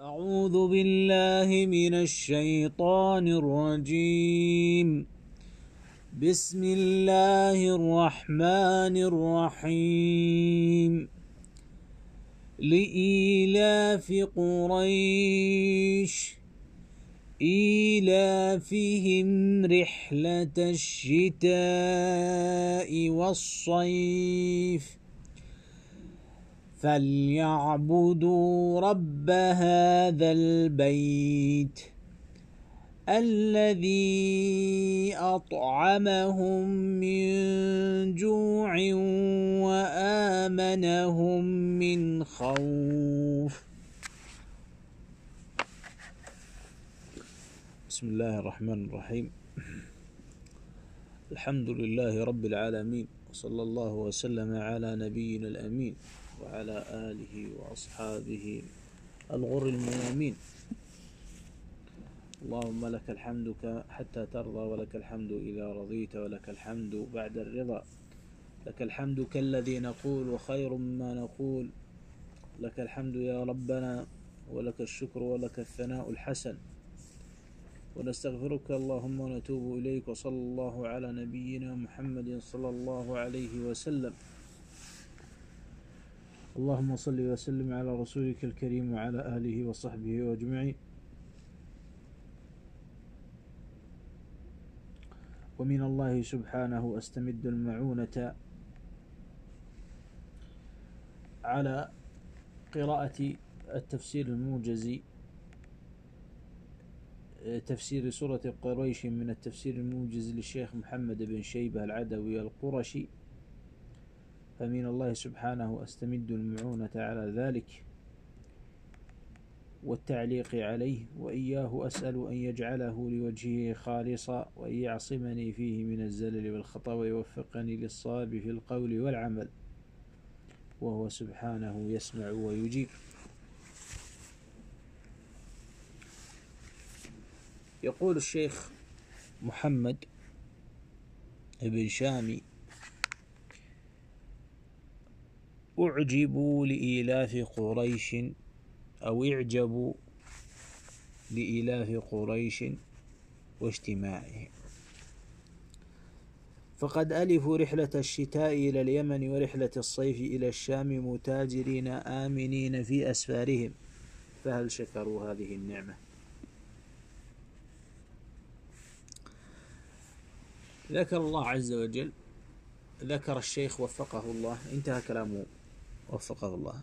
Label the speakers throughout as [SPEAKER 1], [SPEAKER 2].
[SPEAKER 1] أعوذ بالله من الشيطان الرجيم. بسم الله الرحمن الرحيم. لإيلاف قريش إيلافهم رحلة الشتاء والصيف. فليعبدوا رب هذا البيت الذي اطعمهم من جوع وامنهم من خوف بسم الله الرحمن الرحيم الحمد لله رب العالمين وصلى الله وسلم على نبينا الامين وعلى آله وأصحابه الغر الميامين. اللهم لك الحمد حتى ترضى ولك الحمد إذا رضيت ولك الحمد بعد الرضا. لك الحمد كالذي نقول خير ما نقول. لك الحمد يا ربنا ولك الشكر ولك الثناء الحسن. ونستغفرك اللهم ونتوب إليك وصلى الله على نبينا محمد صلى الله عليه وسلم. اللهم صل وسلم على رسولك الكريم وعلى آله وصحبه أجمعين. ومن الله سبحانه أستمد المعونة على قراءة التفسير الموجز تفسير سورة قريش من التفسير الموجز للشيخ محمد بن شيبة العدوي القرشي. فمن الله سبحانه أستمد المعونة على ذلك والتعليق عليه وإياه أسأل أن يجعله لوجهه خالصا وأن يعصمني فيه من الزلل والخطأ ويوفقني للصواب في القول والعمل وهو سبحانه يسمع ويجيب. يقول الشيخ محمد بن شامي أعجبوا لإيلاف قريش أو اعجبوا لإيلاف قريش واجتماعهم. فقد ألفوا رحلة الشتاء إلى اليمن ورحلة الصيف إلى الشام متاجرين آمنين في أسفارهم. فهل شكروا هذه النعمة؟ ذكر الله عز وجل ذكر الشيخ وفقه الله انتهى كلامه. وفقه الله.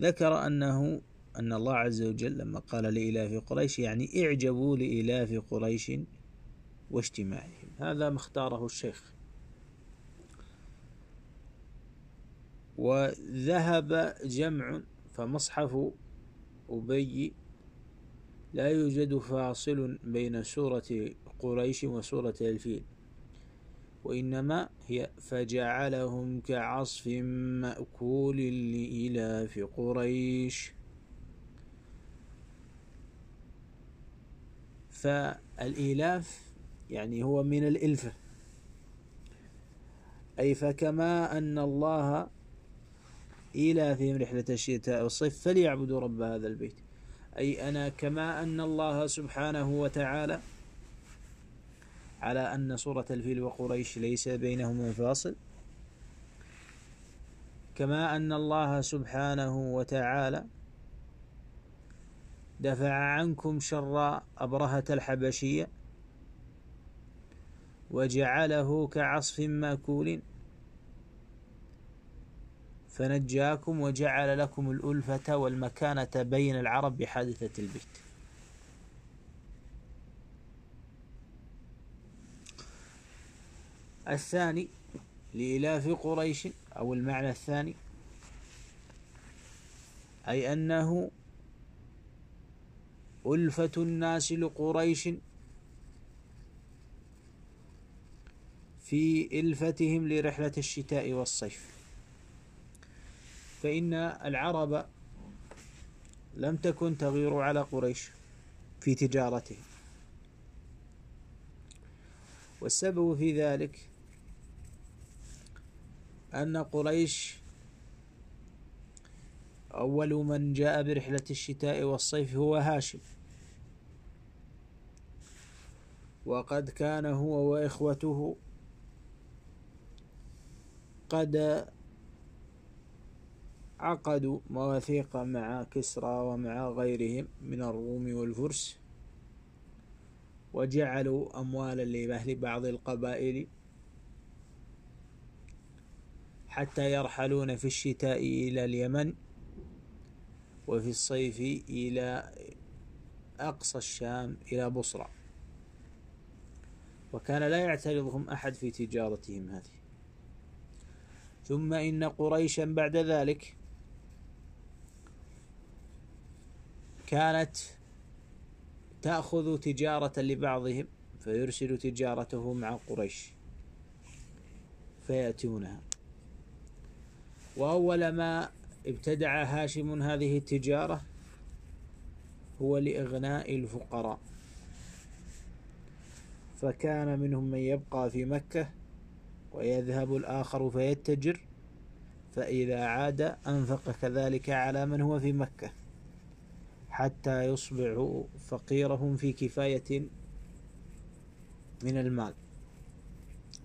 [SPEAKER 1] ذكر أنه أن الله عز وجل لما قال لإلاف قريش يعني اعجبوا لإلاف قريش واجتماعهم. هذا ما اختاره الشيخ. وذهب جمع فمصحف أبي لا يوجد فاصل بين سورة قريش وسورة الفيل. وإنما هي فجعلهم كعصف مأكول لإلاف قريش. فالإيلاف يعني هو من الإلفة أي فكما أن الله إيلافهم رحلة الشتاء والصيف فليعبدوا رب هذا البيت. أي أنا كما أن الله سبحانه وتعالى على أن سورة الفيل وقريش ليس بينهما فاصل كما أن الله سبحانه وتعالى دفع عنكم شر أبرهة الحبشية وجعله كعصف مأكول. فنجاكم وجعل لكم الألفة والمكانة بين العرب بحادثة البيت. الثاني لإلاف قريش أو المعنى الثاني أي أنه ألفة الناس لقريش في إلفتهم لرحلة الشتاء والصيف. فإن العرب لم تكن تغير على قريش في تجارتهم. والسبب في ذلك أن قريش أول من جاء برحلة الشتاء والصيف هو هاشم. وقد كان هو وإخوته قد عقدوا مواثيق مع كسرى ومع غيرهم من الروم والفرس وجعلوا أموالا لأهل بعض القبائل حتى يرحلون في الشتاء إلى اليمن وفي الصيف إلى أقصى الشام إلى بصرى. وكان لا يعترضهم أحد في تجارتهم هذه. ثم إن قريشا بعد ذلك كانت تأخذ تجارة لبعضهم فيرسل تجارته مع قريش فيأتونها. وأول ما ابتدع هاشم هذه التجارة هو لإغناء الفقراء. فكان منهم من يبقى في مكة ويذهب الآخر فيتجر فإذا عاد أنفق كذلك على من هو في مكة حتى يصبح فقيرهم في كفاية من المال.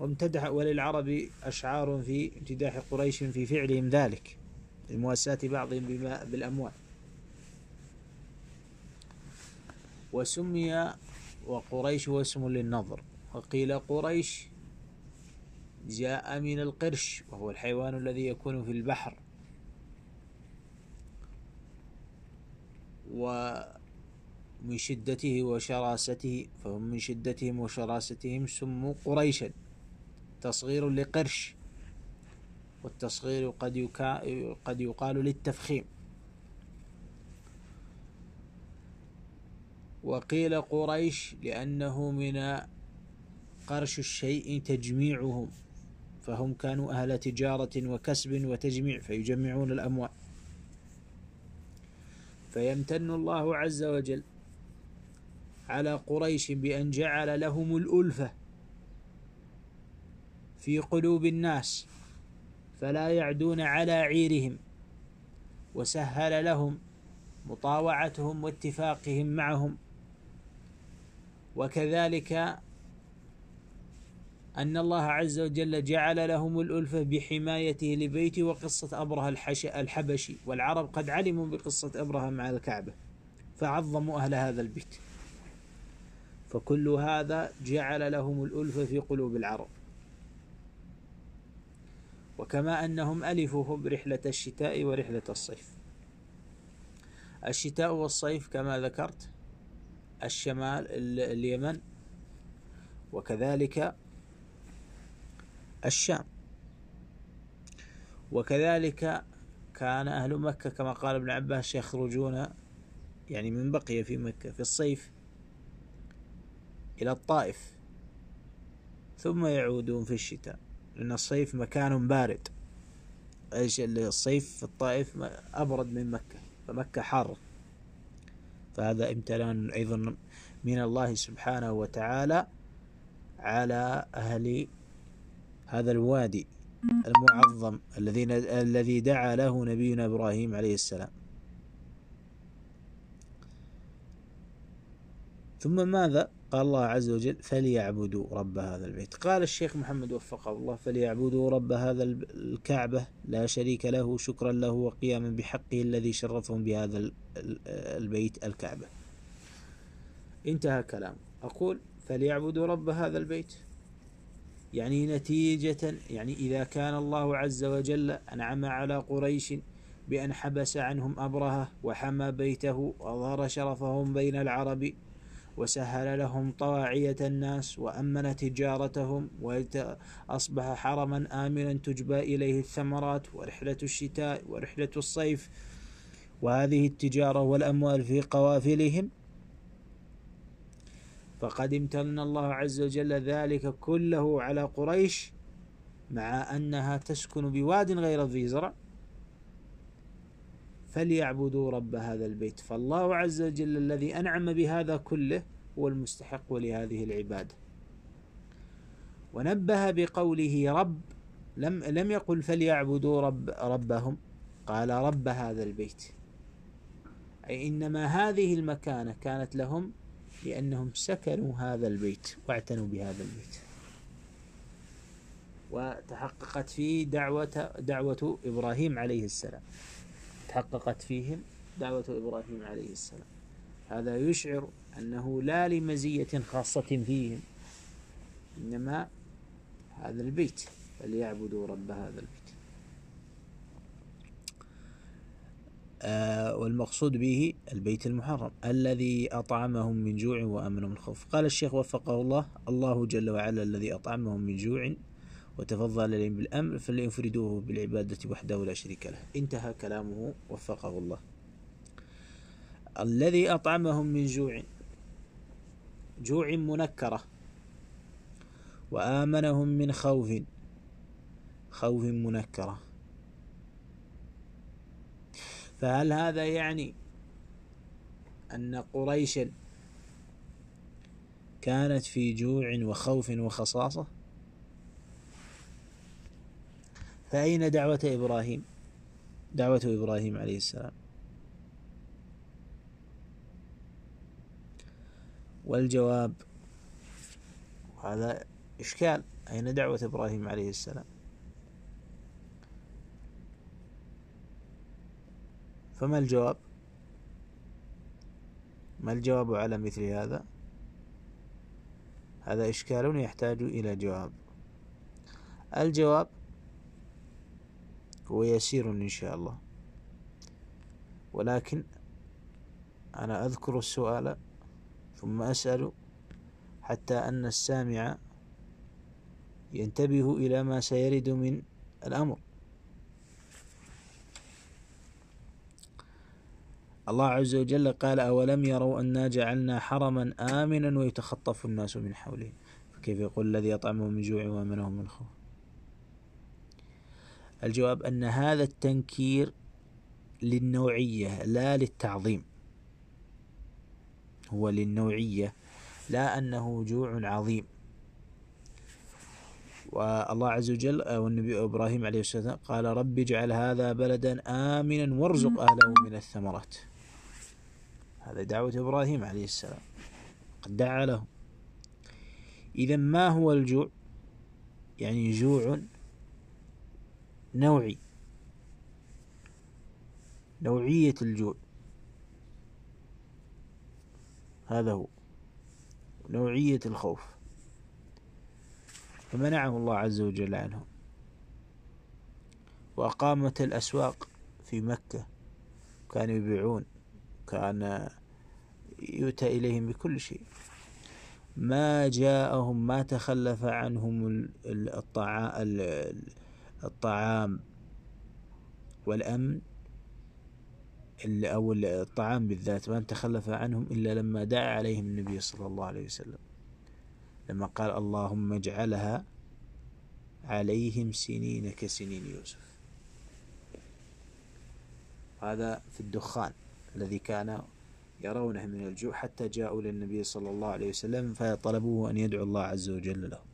[SPEAKER 1] وامتدح وللعرب أشعار في امتداح قريش في فعلهم ذلك المواساة بعضهم بالأموال. وسمي وقريش هو اسم للنظر. وقيل قريش جاء من القرش وهو الحيوان الذي يكون في البحر. ومن شدته وشراسته فهم من شدتهم وشراستهم سموا قريشا. تصغير لقرش والتصغير قد, يكا قد يقال للتفخيم. وقيل قريش لأنه من قرش الشيء تجميعهم فهم كانوا أهل تجارة وكسب وتجميع فيجمعون الأموال. فيمتن الله عز وجل على قريش بأن جعل لهم الألفة. في قلوب الناس فلا يعدون على عيرهم وسهل لهم مطاوعتهم واتفاقهم معهم. وكذلك أن الله عز وجل جعل لهم الألفة بحمايته لبيته وقصة أبرهة الحبشي والعرب قد علموا بقصة أبرهة مع الكعبة فعظموا أهل هذا البيت. فكل هذا جعل لهم الألفة في قلوب العرب. وكما أنهم ألفوا برحلة الشتاء ورحلة الصيف. الشتاء والصيف كما ذكرت الشمال اليمن وكذلك الشام. وكذلك كان أهل مكة كما قال ابن عباس يخرجون يعني من بقي في مكة في الصيف إلى الطائف ثم يعودون في الشتاء. لأن الصيف مكان بارد إيش الصيف في الطائف أبرد من مكة فمكة حارة فهذا امتنان أيضا من الله سبحانه وتعالى على أهل هذا الوادي المعظم الذي الذي دعا له نبينا إبراهيم عليه السلام. ثم ماذا؟ قال الله عز وجل فليعبدوا رب هذا البيت. قال الشيخ محمد وفقه الله فليعبدوا رب هذا الكعبة لا شريك له شكرا له وقياما بحقه الذي شرفهم بهذا البيت الكعبة. انتهى كلام. أقول فليعبدوا رب هذا البيت. يعني نتيجة يعني إذا كان الله عز وجل أنعم على قريش بأن حبس عنهم أبرهة وحمى بيته وأظهر شرفهم بين العرب وسهل لهم طواعية الناس وأمن تجارتهم وأصبح حرما آمنا تجبى إليه الثمرات ورحلة الشتاء ورحلة الصيف. وهذه التجارة والأموال في قوافلهم. فقد امتن الله عز وجل ذلك كله على قريش مع أنها تسكن بواد غير ذي زرع. فليعبدوا رب هذا البيت. فالله عز وجل الذي أنعم بهذا كله هو المستحق لهذه العبادة. ونبه بقوله رب لم لم يقل فليعبدوا رب ربهم قال رب هذا البيت. أي إنما هذه المكانة كانت لهم لأنهم سكنوا هذا البيت واعتنوا بهذا البيت. وتحققت فيه دعوة دعوة إبراهيم عليه السلام. تحققت فيهم دعوة إبراهيم عليه السلام. هذا يشعر أنه لا لمزية خاصة فيهم إنما هذا البيت فليعبدوا رب هذا البيت. آه والمقصود به البيت المحرم الذي أطعمهم من جوع وأمنهم من خوف. قال الشيخ وفقه الله الله جل وعلا الذي أطعمهم من جوع وتفضل عليهم بالأمر فليفردوه بالعبادة وحده لا شريك له. انتهى كلامه وفقه الله. الذي أطعمهم من جوع جوع منكرة وآمنهم من خوف خوف منكرة. فهل هذا يعني أن قريشا كانت في جوع وخوف وخصاصة؟ فأين دعوة إبراهيم؟ دعوة إبراهيم عليه السلام. والجواب هذا إشكال. أين دعوة إبراهيم عليه السلام؟ فما الجواب؟ ما الجواب على مثل هذا؟ هذا إشكال يحتاج إلى جواب. الجواب هو يسير إن شاء الله. ولكن أنا أذكر السؤال ثم أسأل حتى أن السامع ينتبه إلى ما سيرد من الأمر. الله عز وجل قال أولم يروا أنا جعلنا حرما آمنا ويتخطف الناس من حوله فكيف يقول الذي أطعمه من جوع وأمنهم من خوف؟ الجواب أن هذا التنكير للنوعية لا للتعظيم. هو للنوعية لا أنه جوع عظيم. والله عز وجل والنبي إبراهيم عليه السلام قال رب اجعل هذا بلدا آمنا وارزق أهله من الثمرات. هذا دعوة إبراهيم عليه السلام. قد دعا له إذا ما هو الجوع؟ يعني جوع نوعي. نوعية الجوع. هذا هو. نوعية الخوف. فمنعه الله عز وجل عنه. وأقامت الأسواق في مكة. كانوا يبيعون. كان يؤتى إليهم بكل شيء. ما جاءهم ما تخلف عنهم الطعام والأمن أو الطعام بالذات ما تخلف عنهم إلا لما دعا عليهم النبي صلى الله عليه وسلم. لما قال اللهم اجعلها عليهم سنين كسنين يوسف. هذا في الدخان الذي كان يرونه من الجوع حتى جاءوا للنبي صلى الله عليه وسلم فطلبوه أن يدعو الله عز وجل له.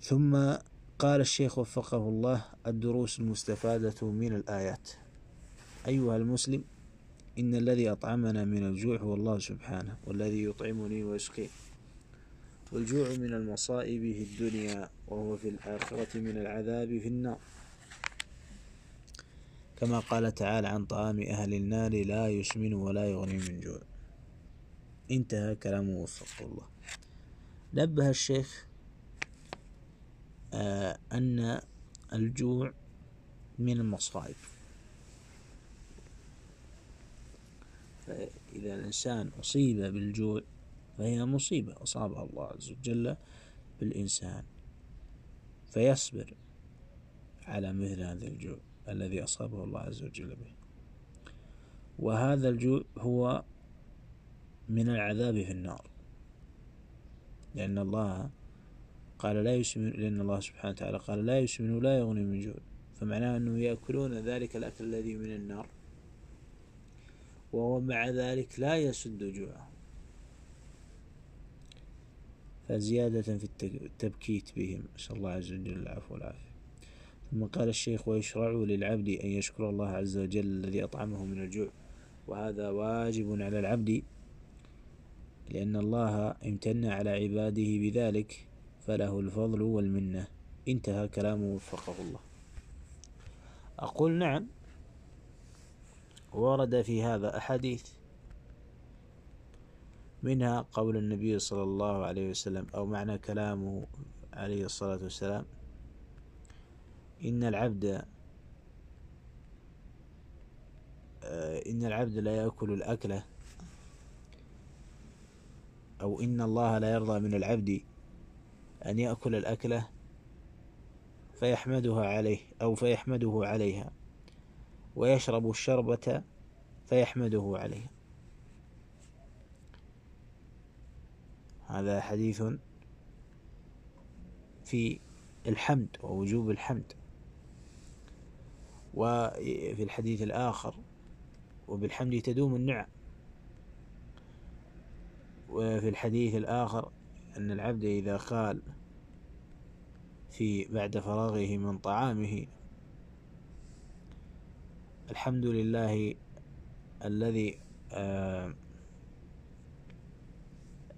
[SPEAKER 1] ثم قال الشيخ وفقه الله الدروس المستفادة من الآيات. أيها المسلم إن الذي أطعمنا من الجوع هو الله سبحانه والذي يطعمني ويسقين والجوع من المصائب في الدنيا وهو في الآخرة من العذاب في النار. كما قال تعالى عن طعام أهل النار لا يسمن ولا يغني من جوع. انتهى كلامه وفقه الله. نبه الشيخ أن الجوع من المصائب. فإذا الإنسان أصيب بالجوع فهي مصيبة أصابها الله عز وجل بالإنسان فيصبر على مثل هذا الجوع الذي أصابه الله عز وجل به. وهذا الجوع هو من العذاب في النار لأن الله قال لا يسمن لأن الله سبحانه وتعالى قال لا يسمن ولا يغني من جوع. فمعناه أنه يأكلون ذلك الأكل الذي من النار وهو مع ذلك لا يسد جوعهم فزيادة في التبكيت بهم. نسأل الله عز وجل العفو والعافية. ثم قال الشيخ ويشرع للعبد أن يشكر الله عز وجل الذي أطعمه من الجوع. وهذا واجب على العبد لأن الله امتن على عباده بذلك فله الفضل والمنة. انتهى كلامه وفقه الله. أقول نعم. ورد في هذا أحاديث. منها قول النبي صلى الله عليه وسلم أو معنى كلامه عليه الصلاة والسلام. إن العبد آه، إن العبد لا يأكل الأكلة. أو إن الله لا يرضى من العبد. أن يأكل الأكلة فيحمدها عليه أو فيحمده عليها. ويشرب الشربة فيحمده عليها. هذا حديث في الحمد ووجوب الحمد. وفي الحديث الآخر وبالحمد تدوم النعم. وفي الحديث الآخر أن العبد إذا قال في بعد فراغه من طعامه الحمد لله الذي آه،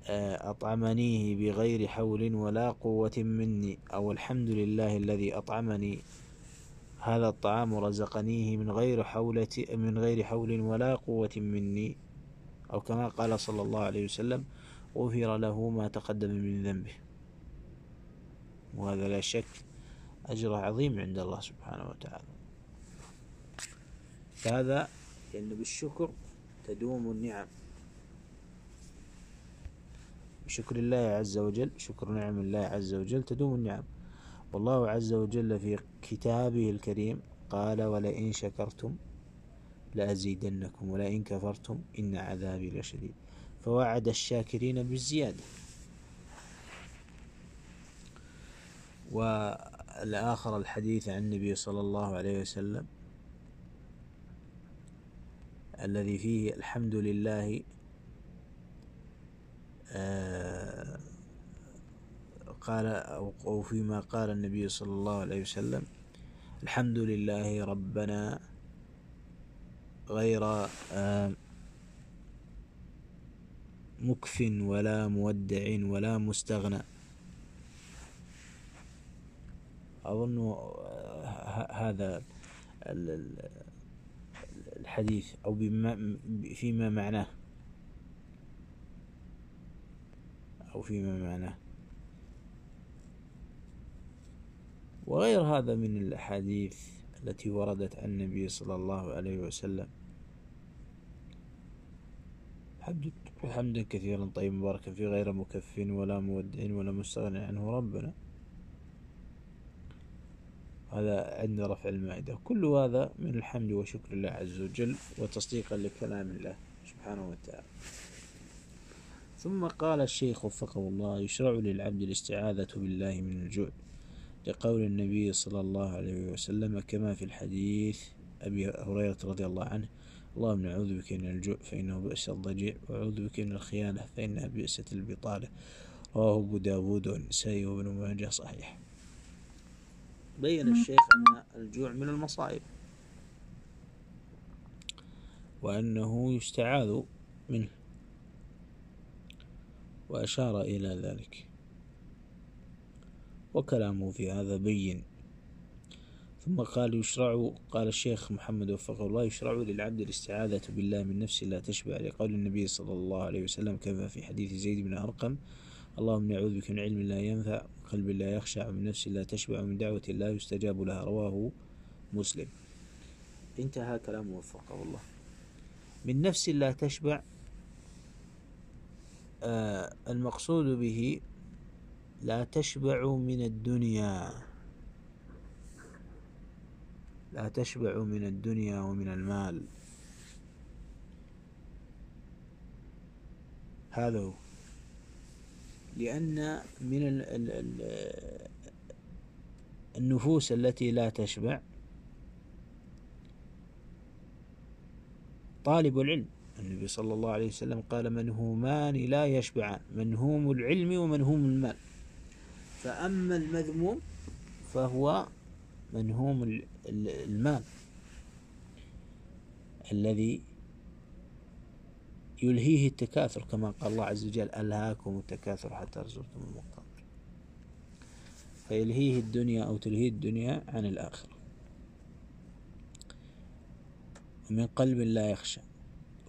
[SPEAKER 1] آه، أطعمنيه بغير حول ولا قوة مني أو الحمد لله الذي أطعمني هذا الطعام رزقنيه من غير حولة من غير حول ولا قوة مني أو كما قال صلى الله عليه وسلم غفر له ما تقدم من ذنبه. وهذا لا شك أجر عظيم عند الله سبحانه وتعالى. هذا لأن بالشكر تدوم النعم. بشكر الله عز وجل شكر نعم الله عز وجل تدوم النعم. والله عز وجل في كتابه الكريم قال ولئن شكرتم لأزيدنكم ولئن كفرتم إن عذابي لشديد. فوعد الشاكرين بالزيادة. والآخر الحديث عن النبي صلى الله عليه وسلم الذي فيه الحمد لله آه، قال أو فيما قال النبي صلى الله عليه وسلم الحمد لله ربنا غير آه، مكف ولا مودع ولا مستغنى. أظن هذا الحديث أو بما فيما معناه. أو فيما معناه. وغير هذا من الأحاديث التي وردت عن النبي صلى الله عليه وسلم. حمدا كثيرا طيب مباركا في غير مكف ولا مودع ولا مستغنى عنه ربنا. هذا عند رفع المائدة. كل هذا من الحمد وشكر الله عز وجل وتصديقا لكلام الله سبحانه وتعالى. ثم قال الشيخ وفقه الله يشرع للعبد الاستعاذة بالله من الجوع لقول النبي صلى الله عليه وسلم كما في الحديث أبي هريرة رضي الله عنه اللهم نعوذ بك من الجوع فإنه بئس الضجيع وأعوذ بك من الخيانة فإنها بئست البطالة. رواه أبو داود والنسائي وابن ماجه صحيح. بين الشيخ أن الجوع من المصائب. وأنه يستعاذ منه. وأشار إلى ذلك. وكلامه في هذا بين. ثم قال يشرع قال الشيخ محمد وفقه الله يشرع للعبد الاستعاذة بالله من نفس لا تشبع لقول النبي صلى الله عليه وسلم كما في حديث زيد بن أرقم اللهم نعوذ بك من علم لا ينفع وقلب لا يخشع ومن نفس لا تشبع ومن دعوة لا يستجاب لها. رواه مسلم. انتهى كلامه وفقه الله. من نفس لا تشبع آه المقصود به لا تشبع من الدنيا. لا تشبع من الدنيا ومن المال. هذا هو. لأن من النفوس التي لا تشبع طالب العلم. النبي صلى الله عليه وسلم قال منهومان لا يشبعان منهوم العلم ومنهوم المال. فأما المذموم فهو منهوم المال الذي يلهيه التكاثر كما قال الله عز وجل ألهاكم التكاثر حتى رزقتم المقتدر فيلهيه الدنيا أو تلهيه الدنيا عن الآخرة. ومن قلب لا يخشى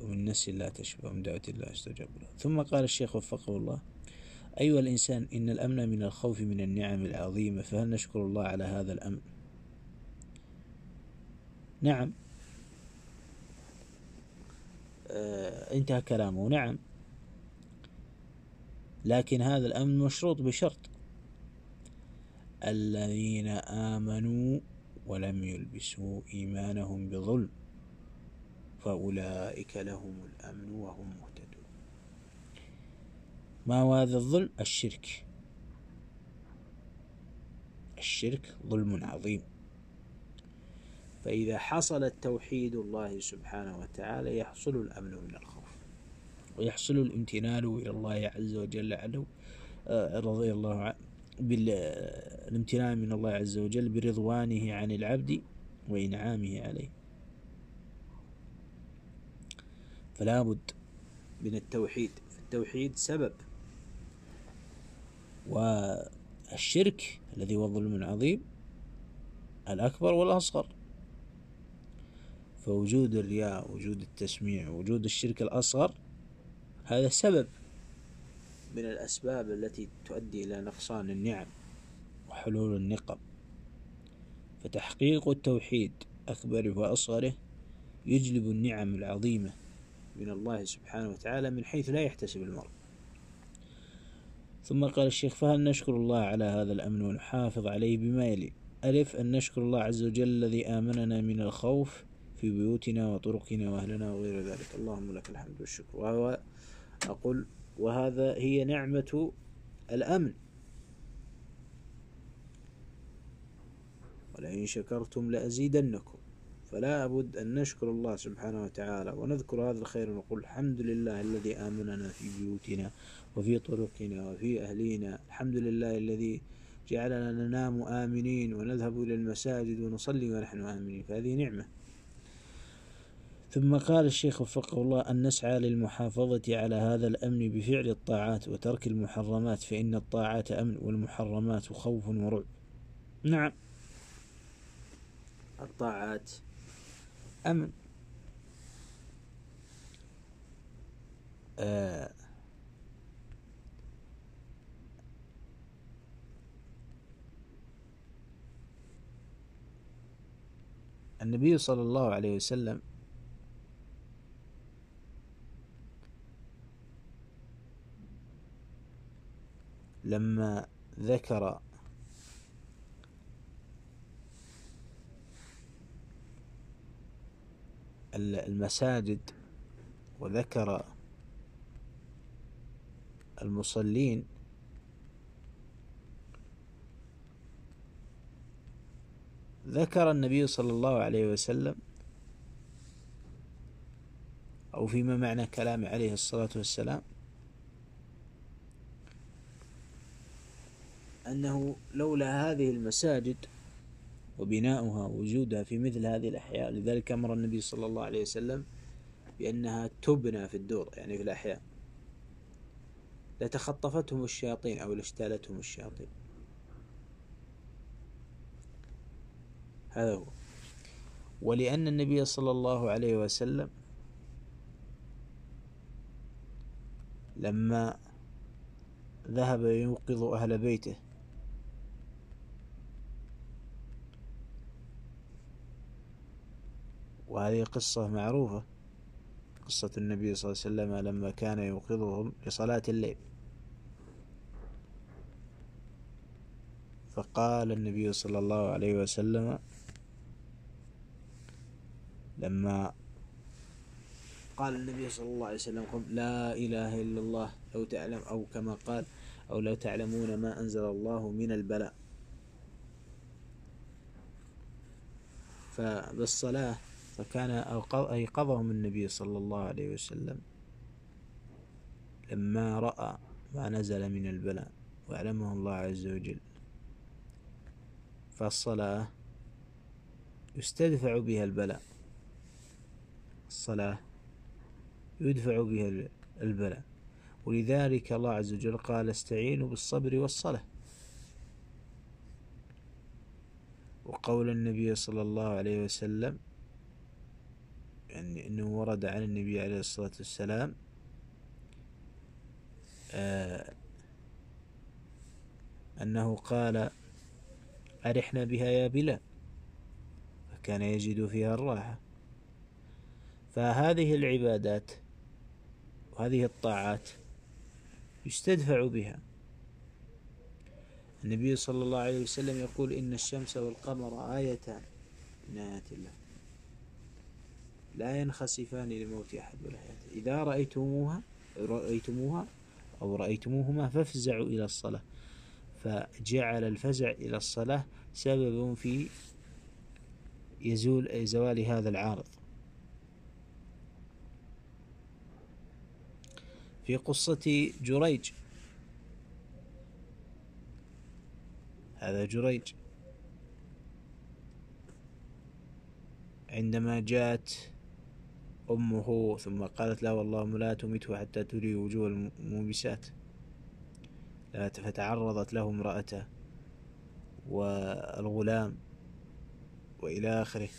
[SPEAKER 1] ومن نفس لا تشبع ومن دعوة لا يستجاب له. ثم قال الشيخ وفقه الله أيها الإنسان إن الأمن من الخوف من النعم العظيمة فهل نشكر الله على هذا الأمن؟ نعم. آه انتهى كلامه. نعم. لكن هذا الأمن مشروط بشرط. الذين آمنوا ولم يلبسوا إيمانهم بظلم فأولئك لهم الأمن وهم مهتدون. ما هو هذا الظلم؟ الشرك. الشرك ظلم عظيم. فإذا حصل التوحيد الله سبحانه وتعالى يحصل الأمن من الخوف. ويحصل الامتنان إلى الله عز وجل عنه آه، رضي الله عنه بالامتنان من الله عز وجل برضوانه عن العبد وإنعامه عليه. فلا بد من التوحيد. فالتوحيد سبب. والشرك الذي هو الظلم العظيم الأكبر والأصغر. فوجود الرياء وجود التسميع وجود الشرك الأصغر هذا سبب من الأسباب التي تؤدي إلى نقصان النعم وحلول النقم. فتحقيق التوحيد أكبره وأصغره يجلب النعم العظيمة من الله سبحانه وتعالى من حيث لا يحتسب المرء. ثم قال الشيخ فهل نشكر الله على هذا الأمن ونحافظ عليه بما يلي؟ ألف أن نشكر الله عز وجل الذي آمننا من الخوف في بيوتنا وطرقنا وأهلنا وغير ذلك. اللهم لك الحمد والشكر. وهو أقول وهذا هي نعمة الأمن. ولئن شكرتم لأزيدنكم. فلا بد أن نشكر الله سبحانه وتعالى ونذكر هذا الخير ونقول الحمد لله الذي آمننا في بيوتنا وفي طرقنا وفي أهلينا. الحمد لله الذي جعلنا ننام آمنين ونذهب إلى المساجد ونصلي ونحن آمنين. فهذه نعمة. ثم قال الشيخ وفقه الله أن نسعى للمحافظة على هذا الأمن بفعل الطاعات وترك المحرمات فإن الطاعات أمن والمحرمات خوف ورعب. نعم. الطاعات أمن. آه. النبي صلى الله عليه وسلم لما ذكر المساجد وذكر المصلين ذكر النبي صلى الله عليه وسلم أو فيما معنى كلامه عليه الصلاة والسلام أنه لولا هذه المساجد وبناؤها ووجودها في مثل هذه الأحياء لذلك أمر النبي صلى الله عليه وسلم بأنها تبنى في الدور يعني في الأحياء. لتخطفتهم الشياطين أو لاجتالتهم الشياطين. هذا هو. ولأن النبي صلى الله عليه وسلم لما ذهب يوقظ أهل بيته وهذه قصة معروفة. قصة النبي صلى الله عليه وسلم لما كان يوقظهم لصلاة الليل. فقال النبي صلى الله عليه وسلم لما قال النبي صلى الله عليه وسلم قم لا إله إلا الله لو تعلم أو كما قال أو لو تعلمون ما أنزل الله من البلاء. فبالصلاة فكان أيقظهم النبي صلى الله عليه وسلم لما رأى ما نزل من البلاء وأعلمه الله عز وجل. فالصلاة يستدفع بها البلاء. الصلاة يدفع بها البلاء. ولذلك الله عز وجل قال استعينوا بالصبر والصلاة. وقول النبي صلى الله عليه وسلم أنه ورد عن النبي عليه الصلاة والسلام آه أنه قال أرحنا بها يا بلال فكان يجد فيها الراحة. فهذه العبادات وهذه الطاعات يستدفع بها. النبي صلى الله عليه وسلم يقول إن الشمس والقمر آيتان. من آيات الله لا ينخسفان لموت أحد ولا حياته إذا رأيتموها رأيتموها أو رأيتموهما فافزعوا إلى الصلاة. فجعل الفزع إلى الصلاة سبب في يزول زوال هذا العارض. في قصة جريج. هذا جريج. عندما جاءت أمه ثم قالت له اللهم لا تمته حتى تري وجوه الموبسات فتعرضت له امرأته والغلام وإلى آخره.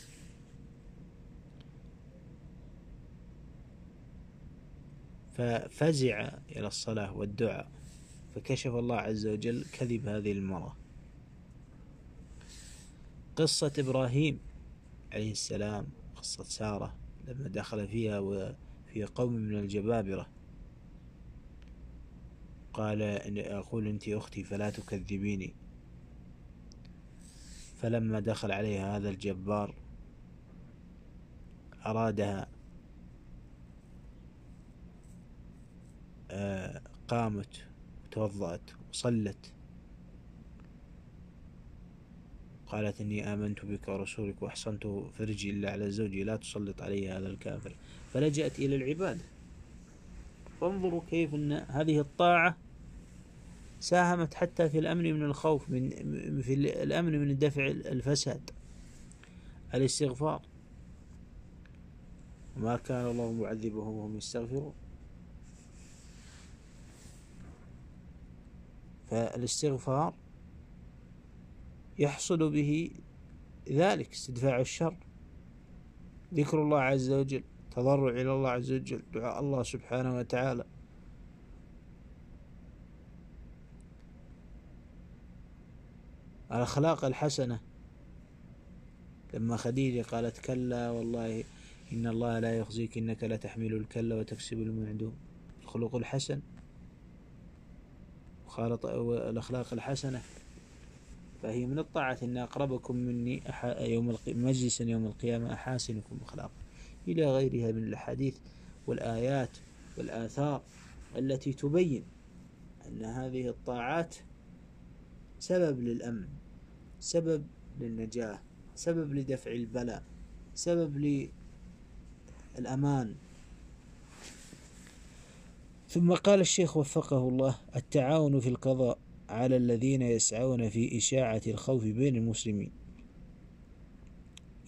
[SPEAKER 1] ففزع إلى الصلاة والدعاء فكشف الله عز وجل كذب هذه المرأة. قصة إبراهيم عليه السلام قصة سارة. لما دخل فيها وفي قوم من الجبابرة. قال إن أقول أنت أختي فلا تكذبيني. فلما دخل عليها هذا الجبار أرادها آه، قامت وتوضأت وصلت. قالت إني آمنت بك ورسولك وأحسنت فرجي إلا على زوجي لا تسلط علي هذا الكافر. فلجأت إلى العبادة فانظروا كيف أن هذه الطاعة ساهمت حتى في الأمن من الخوف من في الأمن من دفع الفساد. الاستغفار. ما كان الله معذبهم وهم يستغفرون. فالاستغفار يحصل به ذلك استدفاع الشر. ذكر الله عز وجل تضرع إلى الله عز وجل دعاء الله سبحانه وتعالى. الأخلاق الحسنة. لما خديجة قالت كلا والله إن الله لا يخزيك إنك لا تحمل الكلا وتكسب المعدوم. الخلق الحسن. وخالط الأخلاق الحسنة. فهي من الطاعة إن أقربكم مني يوم مجلسا يوم القيامة أحاسنكم أخلاقا. إلى غيرها من الأحاديث والآيات والآثار التي تبين أن هذه الطاعات سبب للأمن سبب للنجاة سبب لدفع البلاء سبب للأمان. ثم قال الشيخ وفقه الله التعاون في القضاء. على الذين يسعون في إشاعة الخوف بين المسلمين.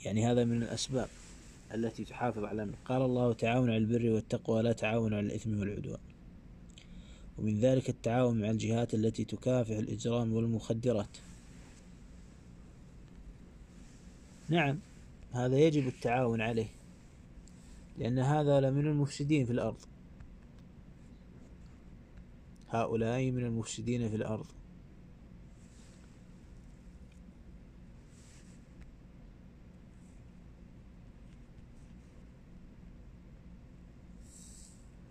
[SPEAKER 1] يعني هذا من الأسباب التي تحافظ على قال الله تعاون على البر والتقوى لا تعاون على الإثم والعدوان. ومن ذلك التعاون مع الجهات التي تكافح الإجرام والمخدرات. نعم هذا يجب التعاون عليه لأن هذا لمن المفسدين في الأرض. هؤلاء من المفسدين في الأرض.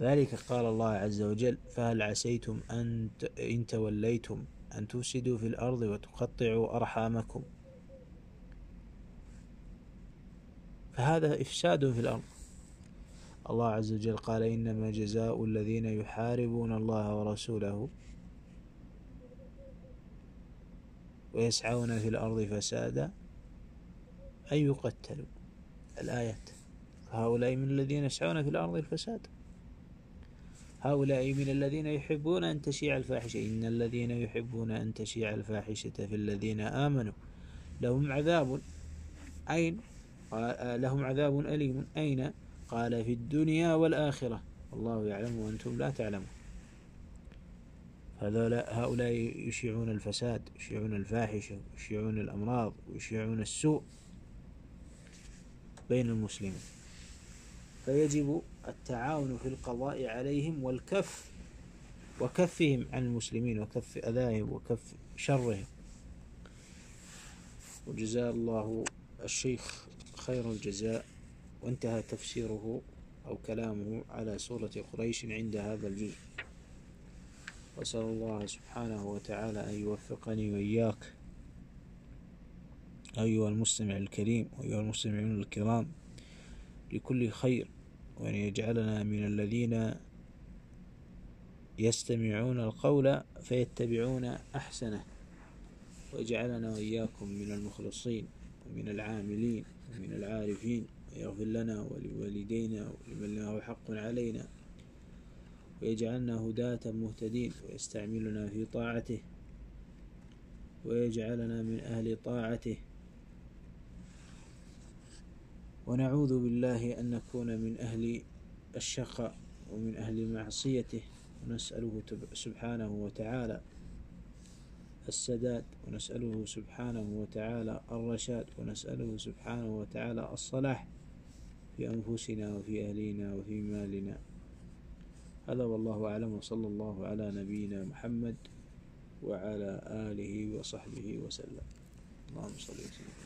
[SPEAKER 1] ذلك قال الله عز وجل فهل عسيتم أن إن توليتم أن تفسدوا في الأرض وتقطعوا أرحامكم؟ فهذا إفساد في الأرض. الله عز وجل قال إنما جزاء الذين يحاربون الله ورسوله ويسعون في الأرض فسادا أن يقتلوا. الآيات فهؤلاء من الذين يسعون في الأرض الفساد. هؤلاء من الذين يحبون أن تشيع الفاحشة. إن الذين يحبون أن تشيع الفاحشة في الذين آمنوا لهم عذاب أين لهم عذاب أليم. أين؟ قال في الدنيا والآخرة. والله يعلم وأنتم لا تعلمون. هؤلاء يشيعون الفساد يشيعون الفاحشة يشيعون الأمراض ويشيعون السوء بين المسلمين. فيجب التعاون في القضاء عليهم والكف وكفهم عن المسلمين وكف أذاهم وكف شرهم. وجزاء الله الشيخ خير الجزاء. وانتهى تفسيره أو كلامه على سورة قريش عند هذا الجزء وأسأل الله سبحانه وتعالى أن يوفقني وإياك أيها المستمع الكريم وأيها المستمعون الكرام لكل خير وأن يجعلنا من الذين يستمعون القول فيتبعون أحسنه ويجعلنا وإياكم من المخلصين ومن العاملين ومن العارفين. ويغفر لنا ولوالدينا ولمن له حق علينا ويجعلنا هداة مهتدين ويستعملنا في طاعته ويجعلنا من أهل طاعته. ونعوذ بالله أن نكون من أهل الشقاء ومن أهل معصيته. ونسأله سبحانه وتعالى السداد. ونسأله سبحانه وتعالى الرشاد. ونسأله سبحانه وتعالى الصلاح. في أنفسنا وفي أهلنا وفي مالنا. هذا والله أعلم وصلى الله على نبينا محمد وعلى آله وصحبه وسلم. اللهم صل وسلم.